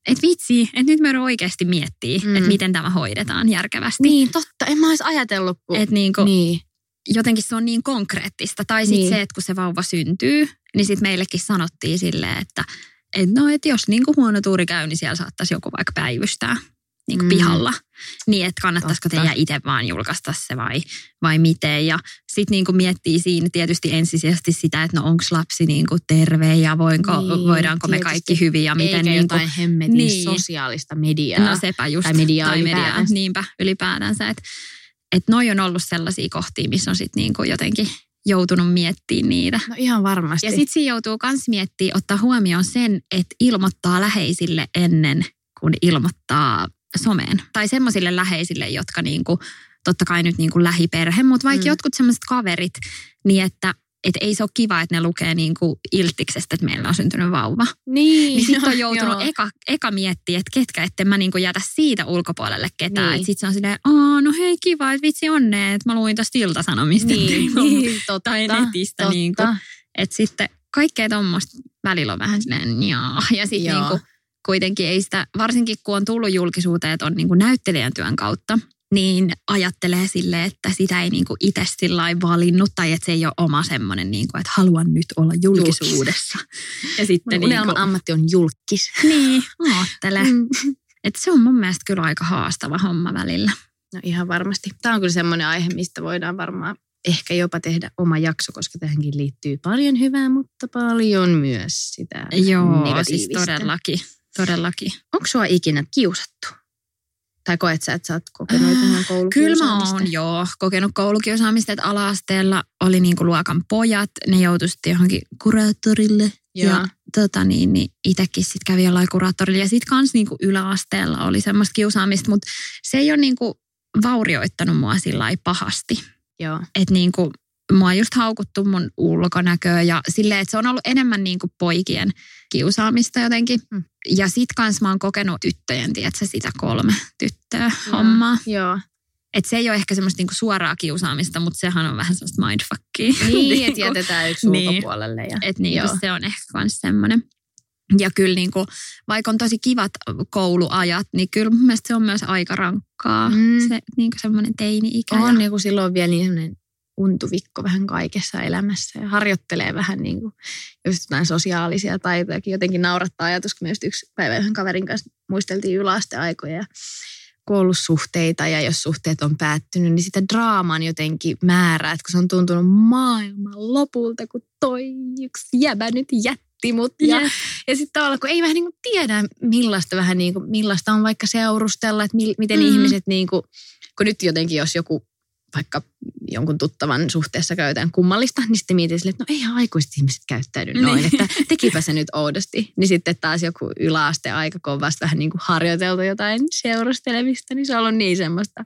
et vitsi, että nyt me joudun oikeasti miettiä, Mm. että miten tämä hoidetaan järkevästi. Niin, totta. En mä olisi ajatellut, kun... Että niinku, Niin. jotenkin se on niin konkreettista. Tai sitten Niin. se, että kun se vauva syntyy, niin sitten meillekin sanottiin silleen, että et no, että jos niinku huono tuuri käy, niin siellä saattaisi joku vaikka päivystää niinku Mm. pihalla. Niin, että kannattaisiko Totta. teidän itse vaan julkaista se vai, vai miten. Ja sitten niinku miettii siinä tietysti ensisijaisesti sitä, että no onko lapsi niinku terve ja voinko, Niin, voidaanko me tietysti. kaikki hyvin ja miten Eikä niinku, jotain hemmetin Niin. sosiaalista mediaa. No sepä just. Tai mediaa tai mediaa, niinpä ylipäätänsä. Että et noi on ollut sellaisia kohtia, missä on sitten niinku jotenkin joutunut miettimään niitä. No ihan varmasti. Ja sitten siinä joutuu myös miettimään, ottaa huomioon sen, että ilmoittaa läheisille ennen kuin ilmoittaa someen. Tai semmoisille läheisille, jotka niinku, totta kai nyt niinku lähiperhe, mutta vaikka Mm. jotkut semmoiset kaverit, niin että et ei se ole kiva, että ne lukee niinku iltiksestä, että meillä on syntynyt vauva. niin, Niin sitten on joutunut joo. eka, eka miettiä, että ketkä, etten mä niinku jätä siitä ulkopuolelle ketään. Niin. Niin. Sitten se on silleen, Aa, no hei kiva, että vitsi onnea, että mä luin tästä iltasanomista. että Niin, niin, totta. tai netistä. totta. Niin kuin, että sitten kaikkea tuommoista välillä on vähän silleen jaa. Ja sitten niin kuin, kuitenkin ei sitä, varsinkin kun on tullut julkisuuteen, että on niin kuin näyttelijän työn kautta, niin ajattelee sille, että sitä ei niin kuin itse sillä valinnut tai että se ei ole oma semmoinen, niin kuin, että haluan nyt olla julkisuudessa. Ja sitten Mun niin kuin, ammatti on julkis. niin, ajattele. Mm. Että se on mun mielestä kyllä aika haastava homma välillä. No ihan varmasti. Tämä on kyllä semmoinen aihe, mistä voidaan varmaan ehkä jopa tehdä oma jakso, koska tähänkin liittyy paljon hyvää, mutta paljon myös sitä Joo, siis todellakin. Todellakin. Onko sua ikinä kiusattu? Tai koet sä, että sä oot kokenut ihan Kyllä mä oon joo kokenut koulukiusaamista, että ala-asteella oli niinku luokan pojat, ne joutuivat johonkin kuraattorille. Joo. Ja tota niin, niin itsekin sitten kävi jollain kuraattorilla. Ja sitten kans niinku yläasteella oli semmoista kiusaamista, mutta se ei ole niinku vaurioittanut mua sillä pahasti. Joo. Että niinku, mua on just haukuttu mun ulkonäköä ja silleen, että se on ollut enemmän niinku poikien kiusaamista jotenkin. Mm. Ja sit kans mä oon kokenut tyttöjen, tiedätkö, sitä kolme tyttöä hommaa. Joo. Et se ei ole ehkä semmoista niinku suoraa kiusaamista, mutta sehän on vähän semmoista mindfuckia. Niin, että jätetään yksi Niin. ulkopuolelle. Ja, Et niinku Joo. se on ehkä myös semmoinen. Ja kyllä niinku, vaikka on tosi kivat kouluajat, niin kyllä mun mielestä se on myös aika rankkaa. Mm. Se niinku semmoinen teini-ikä. on ja, niin kuin silloin vielä niin semmoinen untuvikko vähän kaikessa elämässä ja harjoittelee vähän niin kuin just jotain sosiaalisia taitojakin. Jotenkin naurattaa ajatus, kun me just yksi päivä yhden kaverin kanssa muisteltiin yläasteaikoja ja koulusuhteita ja jos suhteet on päättynyt, niin sitä draaman jotenkin määrää, että kun se on tuntunut maailman lopulta, kun toi yksi jäbä nyt jätti mut. Ja, Jep. ja sitten tavallaan, kun ei vähän niin kuin tiedä, millaista, vähän niin kuin, millaista on vaikka seurustella, että mil, miten mm. ihmiset, niin kuin, kun nyt jotenkin jos joku vaikka jonkun tuttavan suhteessa käytetään kummallista, niin sitten mietin sille, että no eihän aikuiset ihmiset käyttäydy noin, Niin. että tekipä se nyt oudosti. Niin sitten taas joku yläasteaika, kun on vasta vähän niin kuin harjoiteltu jotain seurustelemista, niin se on ollut niin semmoista,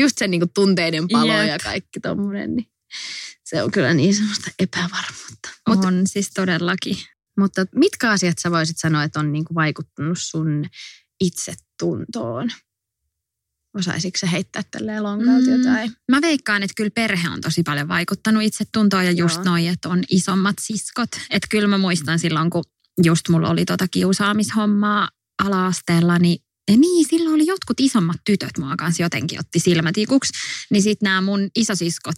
just sen niin kuin tunteiden palo Jep. ja kaikki tommonen, niin se on kyllä niin semmoista epävarmuutta. Mutta on siis todellakin. mutta mitkä asiat sä voisit sanoa, että on niinku vaikuttanut sun itsetuntoon? Osaisitko heittää tälleen lonkalta Mm. jotain? Mä veikkaan, että kyllä perhe on tosi paljon vaikuttanut itsetuntoon ja just Joo. noin, että on isommat siskot. Että kyllä mä muistan silloin, kun just mulla oli tota kiusaamishommaa ala-asteella, niin ja niin, silloin oli jotkut isommat tytöt mua kanssa jotenkin otti silmätikuksi. Niin sitten nämä mun isosiskot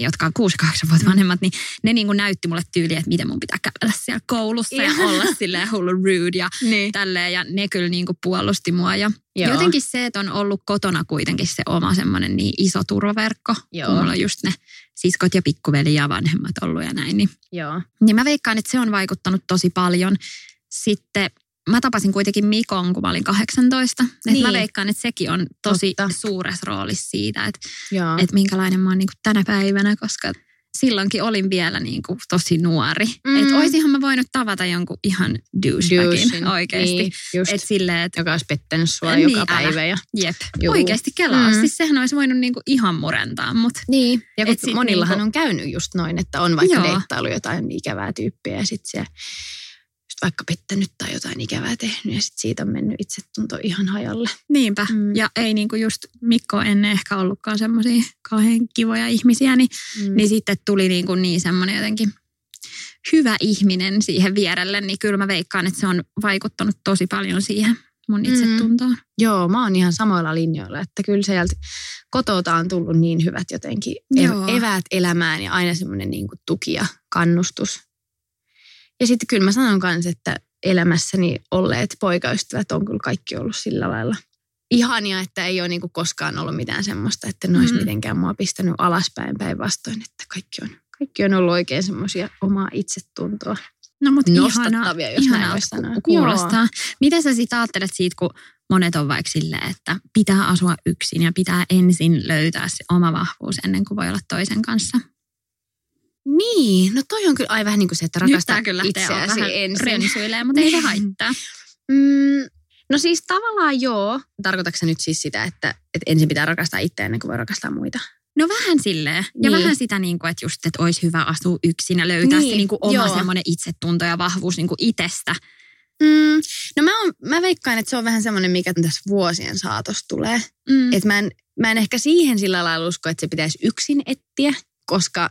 jotka on 6-8 vuotta vanhemmat, niin ne niin kuin näytti mulle tyyliä, että miten mun pitää kävellä siellä koulussa ja olla silleen hullu rude ja Niin. tälleen. Ja ne kyllä niin kuin puolusti mua. Ja Joo. jotenkin se, että on ollut kotona kuitenkin se oma semmoinen niin iso turvaverkko, Joo. kun mulla on just ne siskot ja pikkuveli ja vanhemmat ollut ja näin, niin Joo. niin mä veikkaan, että se on vaikuttanut tosi paljon. Sitten mä tapasin kuitenkin Mikon, kun mä olin 18. Niin. Niin. Mä veikkaan, että sekin on tosi Totta. suuressa roolissa siitä, että, että minkälainen mä oon niin tänä päivänä, koska silloinkin olin vielä niin kuin tosi nuori. Mm. Että oisinhan mä voinut tavata jonkun ihan douchebagin oikeasti. Niin, just. Että silleen, että joka olisi pettänyt sua Niin, joka päivä. Ja... jep, Juu. oikeasti kelaa. Mm. Siis sehän olisi voinut niin kuin ihan murentaa mut. Niin. Ja kun Et sit monillahan niinku- on käynyt just noin, että on vaikka Joo. deittailu jotain ikävää tyyppiä ja sitten se vaikka pettänyt tai jotain ikävää tehnyt ja sitten siitä on mennyt itsetunto ihan hajalle. Niinpä. Mm. Mm. Ja ei niinku just Mikko ennen ehkä ollutkaan semmoisia kauhean kivoja ihmisiä, niin Mm. Niin sitten tuli niin, kuin niin semmoinen jotenkin hyvä ihminen siihen vierelle, niin kyllä mä veikkaan, että se on vaikuttanut tosi paljon siihen mun itsetuntoon. Joo, mä oon ihan samoilla linjoilla, että kyllä sieltä kotota on tullut niin hyvät jotenkin Joo. ev- eväät elämään ja aina semmoinen niin tuki ja kannustus. Ja sitten kyllä mä sanon myös, että elämässäni olleet poikaystävät on kyllä kaikki ollut sillä lailla ihania, että ei ole niin kuin koskaan ollut mitään semmoista, että ne olisi Mm. mitenkään mua pistänyt alaspäin päinvastoin, että kaikki on, kaikki on ollut oikein semmoisia omaa itsetuntoa. No mutta Nostattavia, ihana, jos näin ihanaa voisi sanoa. kuulostaa. Mitä sä sitten ajattelet siitä, kun monet on vaikka silleen, että pitää asua yksin ja pitää ensin löytää se oma vahvuus ennen kuin voi olla toisen kanssa? Niin, no toi on kyllä aivan vähän niin kuin se, että Nyt rakastaa tää kyllä itseäsi ensin. rönsyilee, mutta ei se haittaa. Mm, no siis tavallaan joo. Tarkoitatko nyt siis sitä, että, että ensin pitää rakastaa itseä ennen kuin voi rakastaa muita? No vähän silleen. Ja Niin. vähän sitä, niin kuin, että just, että olisi hyvä asua yksin ja löytää Niin, se niin kuin oma joo. semmoinen itsetunto ja vahvuus niin kuin itsestä. Mm, no mä, on, mä veikkaan, että se on vähän semmoinen, mikä tässä vuosien saatossa tulee. Mm. Että mä en, mä en ehkä siihen sillä lailla usko, että se pitäisi yksin etsiä, koska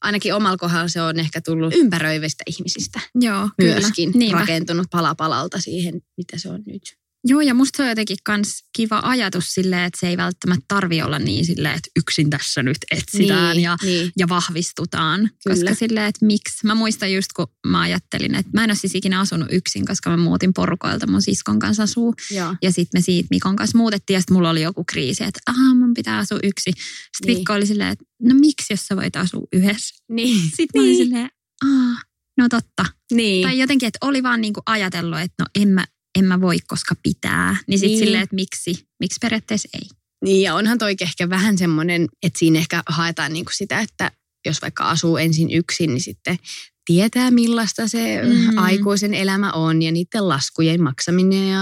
ainakin omalla kohdalla se on ehkä tullut ympäröivistä ihmisistä. Joo, kyllä. Myöskin Niinpä. rakentunut pala palalta siihen, mitä se on nyt. Joo, ja musta se on jotenkin kans kiva ajatus silleen, että se ei välttämättä tarvi olla niin silleen, että yksin tässä nyt etsitään niin, ja, niin. ja vahvistutaan. Kyllä. Koska silleen, että miksi. Mä muistan just, kun mä ajattelin, että mä en ole siis ikinä asunut yksin, koska mä muutin porukoilta mun siskon kanssa asuu. Joo. Ja sitten me siitä Mikon kanssa muutettiin ja sitten mulla oli joku kriisi, että aah, mun pitää asua yksi. Sitten Niin. Mikko oli silleen, että no miksi jos sä voit asua yhdessä? Niin. Sitten mä olin Niin. silleen, aah, no totta. Niin. Tai jotenkin, että oli vaan niinku ajatellut, että no en mä, en mä voi, koska pitää. Niin sitten Niin. silleen, että miksi, miksi periaatteessa ei. Niin ja onhan toi ehkä vähän semmoinen, että siinä ehkä haetaan niinku sitä, että jos vaikka asuu ensin yksin, niin sitten tietää millaista se Mm. mm. aikuisen elämä on ja niiden laskujen maksaminen ja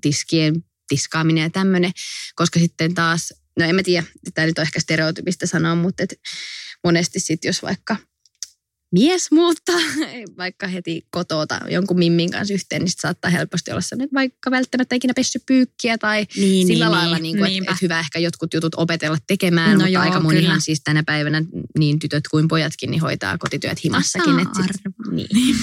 tiskien tiskaaminen ja tämmöinen. Koska sitten taas, no en mä tiedä, tämä nyt on ehkä stereotypista sanoa, mutta et monesti sitten jos vaikka mies muuttaa vaikka heti kotota jonkun mimmin kanssa yhteen, niin saattaa helposti olla sellainen, että vaikka välttämättä ikinä pessy pyykkiä tai Niin, sillä lailla, niin kuin, niinpä. että, että hyvä ehkä jotkut jutut opetella tekemään, No mutta joo, aika monihan kyllä. siis tänä päivänä niin tytöt kuin pojatkin niin hoitaa kotityöt himassakin. että sit, niin.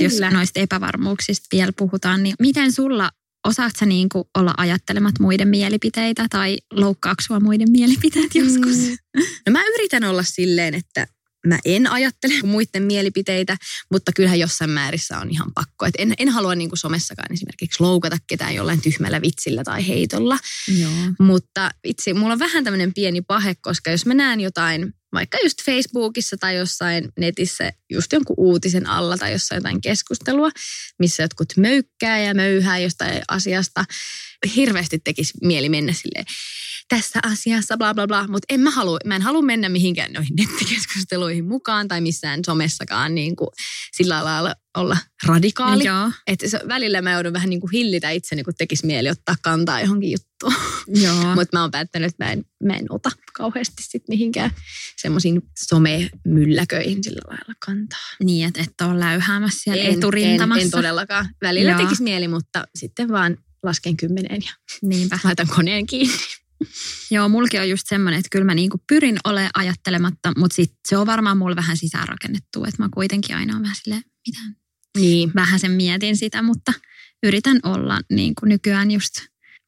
Jos Kyllä. noista epävarmuuksista vielä puhutaan, niin miten sulla, osaat sä niinku olla ajattelemat muiden mielipiteitä tai loukkaako sua muiden mielipiteet joskus? Mm. No mä yritän olla silleen, että mä en ajattele muiden mielipiteitä, mutta kyllähän jossain määrissä on ihan pakko. Et en, en halua niin kuin somessakaan esimerkiksi loukata ketään jollain tyhmällä vitsillä tai heitolla. Joo. Mutta itse, mulla on vähän tämmöinen pieni pahe, koska jos mä näen jotain, vaikka just Facebookissa tai jossain netissä, just jonkun uutisen alla tai jossain jotain keskustelua, missä jotkut möykkää ja möyhää jostain asiasta, hirveästi tekisi mieli mennä silleen, tässä asiassa, bla bla bla, mutta en mä, halua, mä en halua mennä mihinkään noihin nettikeskusteluihin mukaan tai missään somessakaan niin kuin sillä lailla olla radikaali. Joo. Se, välillä mä joudun vähän niin kuin hillitä itseni, kun tekisi mieli ottaa kantaa johonkin juttuun. Mutta mä oon päättänyt, että mä en, mä en ota kauheasti sit mihinkään semmoisiin somemylläköihin sillä lailla kantaa. Niin, että et ole läyhäämässä siellä En, eturintamassa. en, en todellakaan. Välillä Joo. tekisi mieli, mutta sitten vaan lasken kymmeneen ja Niinpä. laitan koneen kiinni. Joo, mulki on just semmoinen, että kyllä mä niinku pyrin olemaan ajattelematta, mutta sit se on varmaan mulla vähän sisäänrakennettu, että mä kuitenkin aina on vähän silleen, mitä Niin. vähän sen mietin sitä, mutta yritän olla niin kuin nykyään just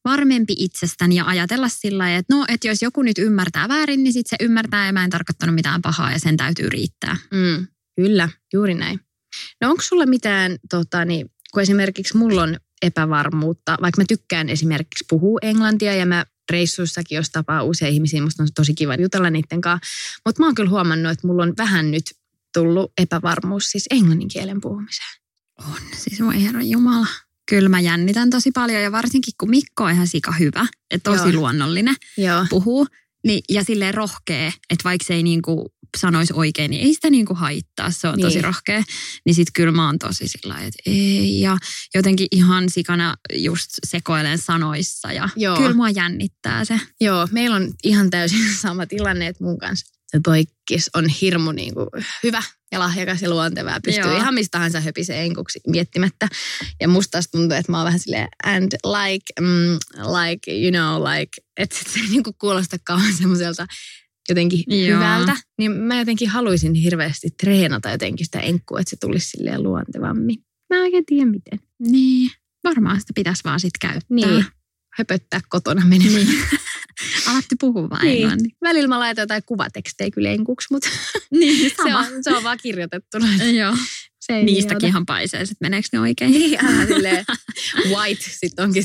varmempi itsestäni ja ajatella sillä lailla, että no, että jos joku nyt ymmärtää väärin, niin sitten se ymmärtää ja mä en tarkoittanut mitään pahaa ja sen täytyy riittää. Mm, kyllä, juuri näin. No onko sulla mitään, tota, niin, kun esimerkiksi mulla on epävarmuutta, vaikka mä tykkään esimerkiksi puhua englantia ja mä reissuissakin, jos tapaa uusia ihmisiä, musta on tosi kiva jutella niiden kanssa. Mutta mä oon kyllä huomannut, että mulla on vähän nyt tullut epävarmuus siis englannin kielen puhumiseen. On, siis voi herra Jumala. Kyllä mä jännitän tosi paljon ja varsinkin kun Mikko on ihan sika hyvä, että tosi Joo. luonnollinen Joo. puhuu. Niin, ja silleen rohkee, että vaikka se ei niinku sanoisi oikein, niin ei sitä niinku haittaa, se on niin. tosi rohkea. Niin sit kyllä mä oon tosi sillä että ei. Ja jotenkin ihan sikana just sekoilen sanoissa ja Joo. kyllä mua jännittää se. Joo, meillä on ihan täysin sama tilanne, että mun kanssa se poikkis on hirmu niin kuin hyvä ja lahjakas ja luonteva ja pystyy Joo. ihan mistä tahansa höpiseen enkuksi miettimättä. Ja musta taas tuntuu, että mä oon vähän silleen and like, mm, like, you know, like, että se ei niin kuin kuulosta kauan semmoiselta jotenkin Joo. hyvältä. Niin mä jotenkin haluaisin hirveästi treenata jotenkin sitä enkkua, että se tulisi silleen luontevammin. Mä en oikein tiedä miten. Niin, varmaan sitä pitäisi vaan sitten käyttää. Niin, höpöttää kotona menemään. Niin. Alattu puhua vain niin. englannin. Välillä mä laitan jotain kuvatekstejä kyllä enkuksi, mutta niin, se, on, se on vaan kirjoitettuna. Joo. Se Niistäkin ihan paisee, että meneekö ne oikein. Niin, silleen white, sitten onkin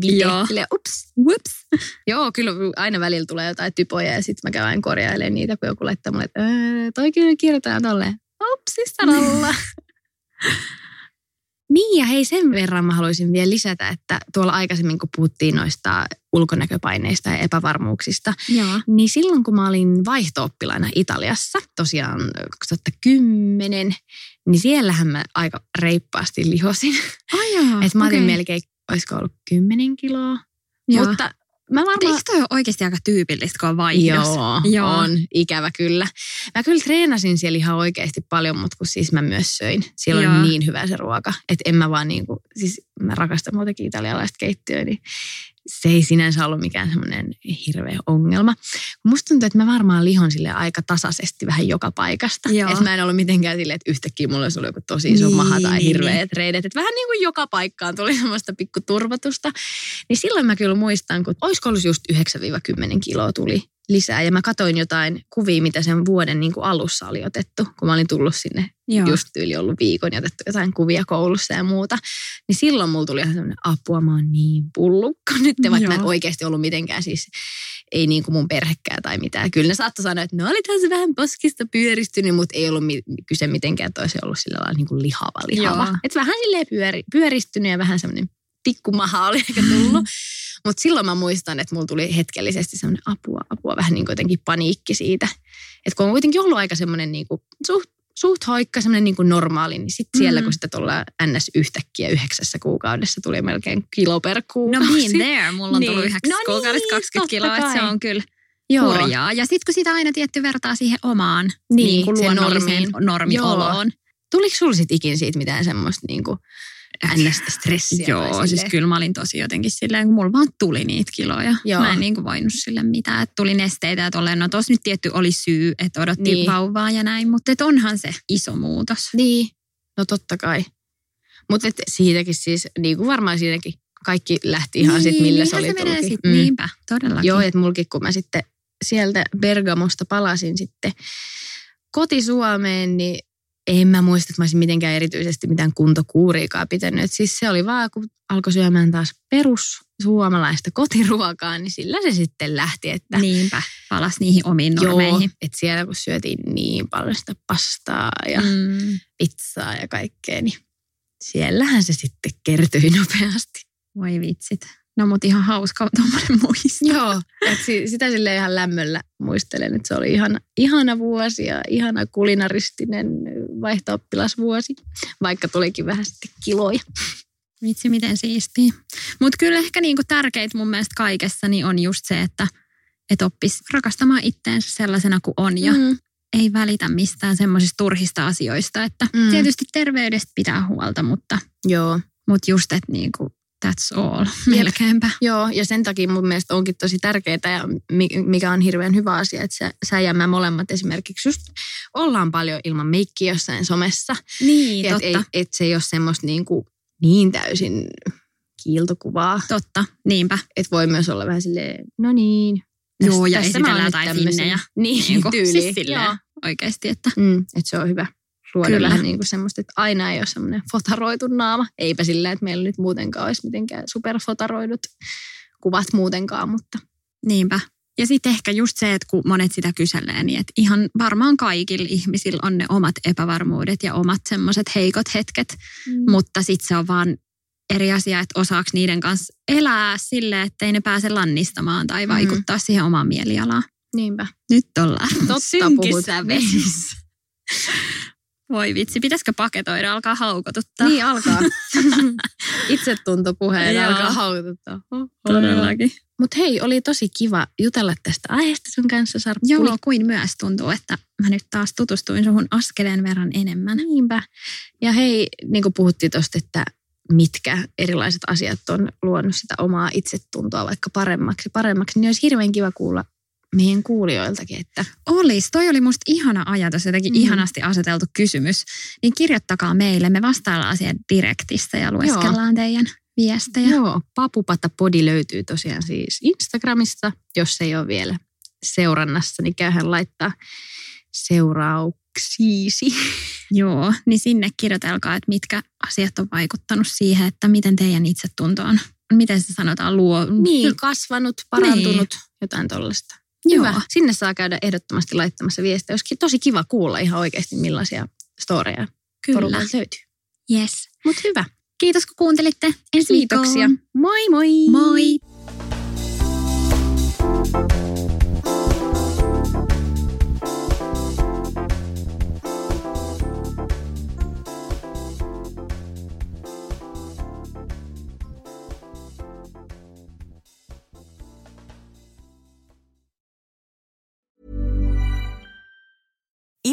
vite, Joo. silleen ups, whoops. Joo, kyllä aina välillä tulee jotain typoja ja sitten mä käyn korjailemaan niitä, kun joku laittaa mulle, että toi kyllä kirjoitetaan tolleen. Upsis sanalla. Niin ja hei sen verran mä haluaisin vielä lisätä, että tuolla aikaisemmin kun puhuttiin noista ulkonäköpaineista ja epävarmuuksista, Joo. niin silloin kun mä olin vaihto Italiassa, tosiaan 2010, niin siellähän mä aika reippaasti lihosin. Oh, että mä otin okay. melkein, olisiko ollut 10 kiloa. Joo. Mutta Mä varmaan... Eikö toi ole oikeasti aika tyypillistä, kun on vaihdos? Joo, Joo, on. Ikävä kyllä. Mä kyllä treenasin siellä ihan oikeasti paljon, mutta kun siis mä myös söin. Siellä Joo. oli niin hyvä se ruoka, että en mä vaan niin kuin, siis mä rakastan muutenkin italialaista keittiöä, niin se ei sinänsä ollut mikään semmoinen hirveä ongelma. Musta tuntuu, että mä varmaan lihon sille aika tasaisesti vähän joka paikasta. Että mä en ollut mitenkään silleen, että yhtäkkiä mulla olisi ollut joku tosi iso niin, maha tai niin, hirveät niin. reidet. Että vähän niin kuin joka paikkaan tuli semmoista pikku turvatusta. Niin silloin mä kyllä muistan, kun olisiko ollut just 9-10 kiloa tuli lisää. Ja mä katoin jotain kuvia, mitä sen vuoden niin kuin alussa oli otettu, kun mä olin tullut sinne Joo. just yli ollut viikon ja otettu jotain kuvia koulussa ja muuta. Niin silloin mulla tuli ihan semmoinen apua, mä oon niin pullukka nyt, vaikka Joo. mä en oikeasti ollut mitenkään siis ei niin kuin mun perhekään tai mitään. Kyllä ne saattoi sanoa, että no olithan se vähän poskista pyöristynyt, mutta ei ollut kyse mitenkään, että olisi ollut sillä lailla niin kuin lihava lihava. Että vähän silleen pyöri, pyöristynyt ja vähän semmoinen tikkumaha oli ehkä tullut. Mutta silloin mä muistan, että mulla tuli hetkellisesti semmoinen apua, apua, vähän niin kuin jotenkin paniikki siitä. Että kun on kuitenkin ollut aika semmoinen niin kuin suht, suht hoikka, semmoinen niin kuin normaali, niin sitten siellä, mm. kun sitä tuolla NS yhtäkkiä yhdeksässä kuukaudessa tuli melkein kilo per kuukausi. No been there, mulla on niin. tullut yhdeksässä no kuukaudessa niin, 20 kiloa, että se on kyllä Joo. hurjaa. Ja sitten kun sitä aina tietty vertaa siihen omaan niin, niin kuin luonnolliseen normioloon. Tuliko sulla sitten ikin siitä mitään semmoista niin kuin ns. stressiä. Joo, siis kyllä mä olin tosi jotenkin silleen, kun mulla vaan tuli niitä kiloja. Joo. Mä en niin kuin voinut sille mitään, että tuli nesteitä ja tolleen. No tossa nyt tietty oli syy, että odotti niin. vauvaa ja näin, mutta et onhan se iso muutos. Niin, no totta kai. Mutta siitäkin siis, niin kuin varmaan siinäkin kaikki lähti ihan niin, sit millä se oli se menee sit, mm. Niinpä, todellakin. Joo, että mulkin kun mä sitten sieltä Bergamosta palasin sitten koti Suomeen, niin en mä muista, että mä olisin mitenkään erityisesti mitään kuntokuuriikaan pitänyt. Et siis se oli vaan, kun alkoi syömään taas perus suomalaista kotiruokaa, niin sillä se sitten lähti. Että, Niinpä, palas niihin omiin normeihin. Joo, että siellä kun syötiin niin paljon sitä pastaa ja mm. pizzaa ja kaikkea, niin siellähän se sitten kertyi nopeasti. Voi vitsit. No mutta ihan hauska tuommoinen muisto. Joo, että sitä sille ihan lämmöllä muistelen, että se oli ihana, ihana vuosi ja ihana kulinaristinen vaihto vaikka tulikin vähän sitten kiloja. Vitsi, miten siistiä. Mutta kyllä ehkä niinku tärkeintä mun mielestä kaikessa niin on just se, että et oppisi rakastamaan itteensä sellaisena kuin on ja mm. ei välitä mistään semmoisista turhista asioista. Että mm. Tietysti terveydestä pitää huolta, mutta, Joo. mutta just, että niinku That's all, melkeinpä. Joo, ja sen takia mun mielestä onkin tosi tärkeää ja mikä on hirveän hyvä asia, että sä, sä ja mä molemmat esimerkiksi just ollaan paljon ilman meikkiä jossain somessa. Niin, et totta. Ei, et se ei ole semmoista niin, kuin niin täysin kiiltokuvaa. Totta, niinpä. Että voi myös olla vähän silleen, no niin. Joo, ja esitellään jotain finnejä. Niin, Niin kuin, tyyliin. siis silleen, Joo. oikeasti, että Mm, että se on hyvä luoda Kyllä. vähän niin kuin semmoista, että aina ei ole semmoinen fotaroitu naama. Eipä sillä, että meillä nyt muutenkaan olisi mitenkään superfotaroidut kuvat muutenkaan, mutta niinpä. Ja sitten ehkä just se, että kun monet sitä kyselee, niin että ihan varmaan kaikilla ihmisillä on ne omat epävarmuudet ja omat semmoiset heikot hetket, mm. mutta sitten se on vaan eri asia, että osaako niiden kanssa elää sille, että ei ne pääse lannistamaan tai Mm. vaikuttaa siihen omaan mielialaan. niinpä. Nyt ollaan Totta synkissä puhut. vesissä. Voi vitsi, pitäisikö paketoida, alkaa haukotuttaa. Niin alkaa. Itsetuntopuheet Joo. alkaa haukututtaa. Todellakin. Mutta hei, oli tosi kiva jutella tästä aiheesta sun kanssa, Sarppuli. Joo, kuin myös tuntuu, että mä nyt taas tutustuin suhun askeleen verran enemmän. Niinpä. Ja hei, niin kuin puhuttiin tuosta, että mitkä erilaiset asiat on luonut sitä omaa itsetuntoa vaikka paremmaksi, paremmaksi, niin olisi hirveän kiva kuulla meidän kuulijoiltakin, että Olis, toi oli musta ihana ajatus, jotenkin Mm. ihanasti aseteltu kysymys. Niin kirjoittakaa meille, me vastaillaan asian direktistä ja lueskellaan teidän viestejä. joo, Papupata Podi löytyy tosiaan siis Instagramista, jos ei ole vielä seurannassa, niin käyhän laittaa seurauksiisi. Joo, niin sinne kirjoitelkaa, että mitkä asiat on vaikuttanut siihen, että miten teidän itsetunto on. Miten se sanotaan? Luo... Niin, kasvanut, parantunut, jotain tollaista. Joo. Hyvä. Sinne saa käydä ehdottomasti laittamassa viestejä. Olisi tosi kiva kuulla ihan oikeasti millaisia storeja Kyllä. porukalta löytyy. Yes. Mutta hyvä. Kiitos kun kuuntelitte. Ensi Kiitoksia. viikkoon. Moi moi. Moi.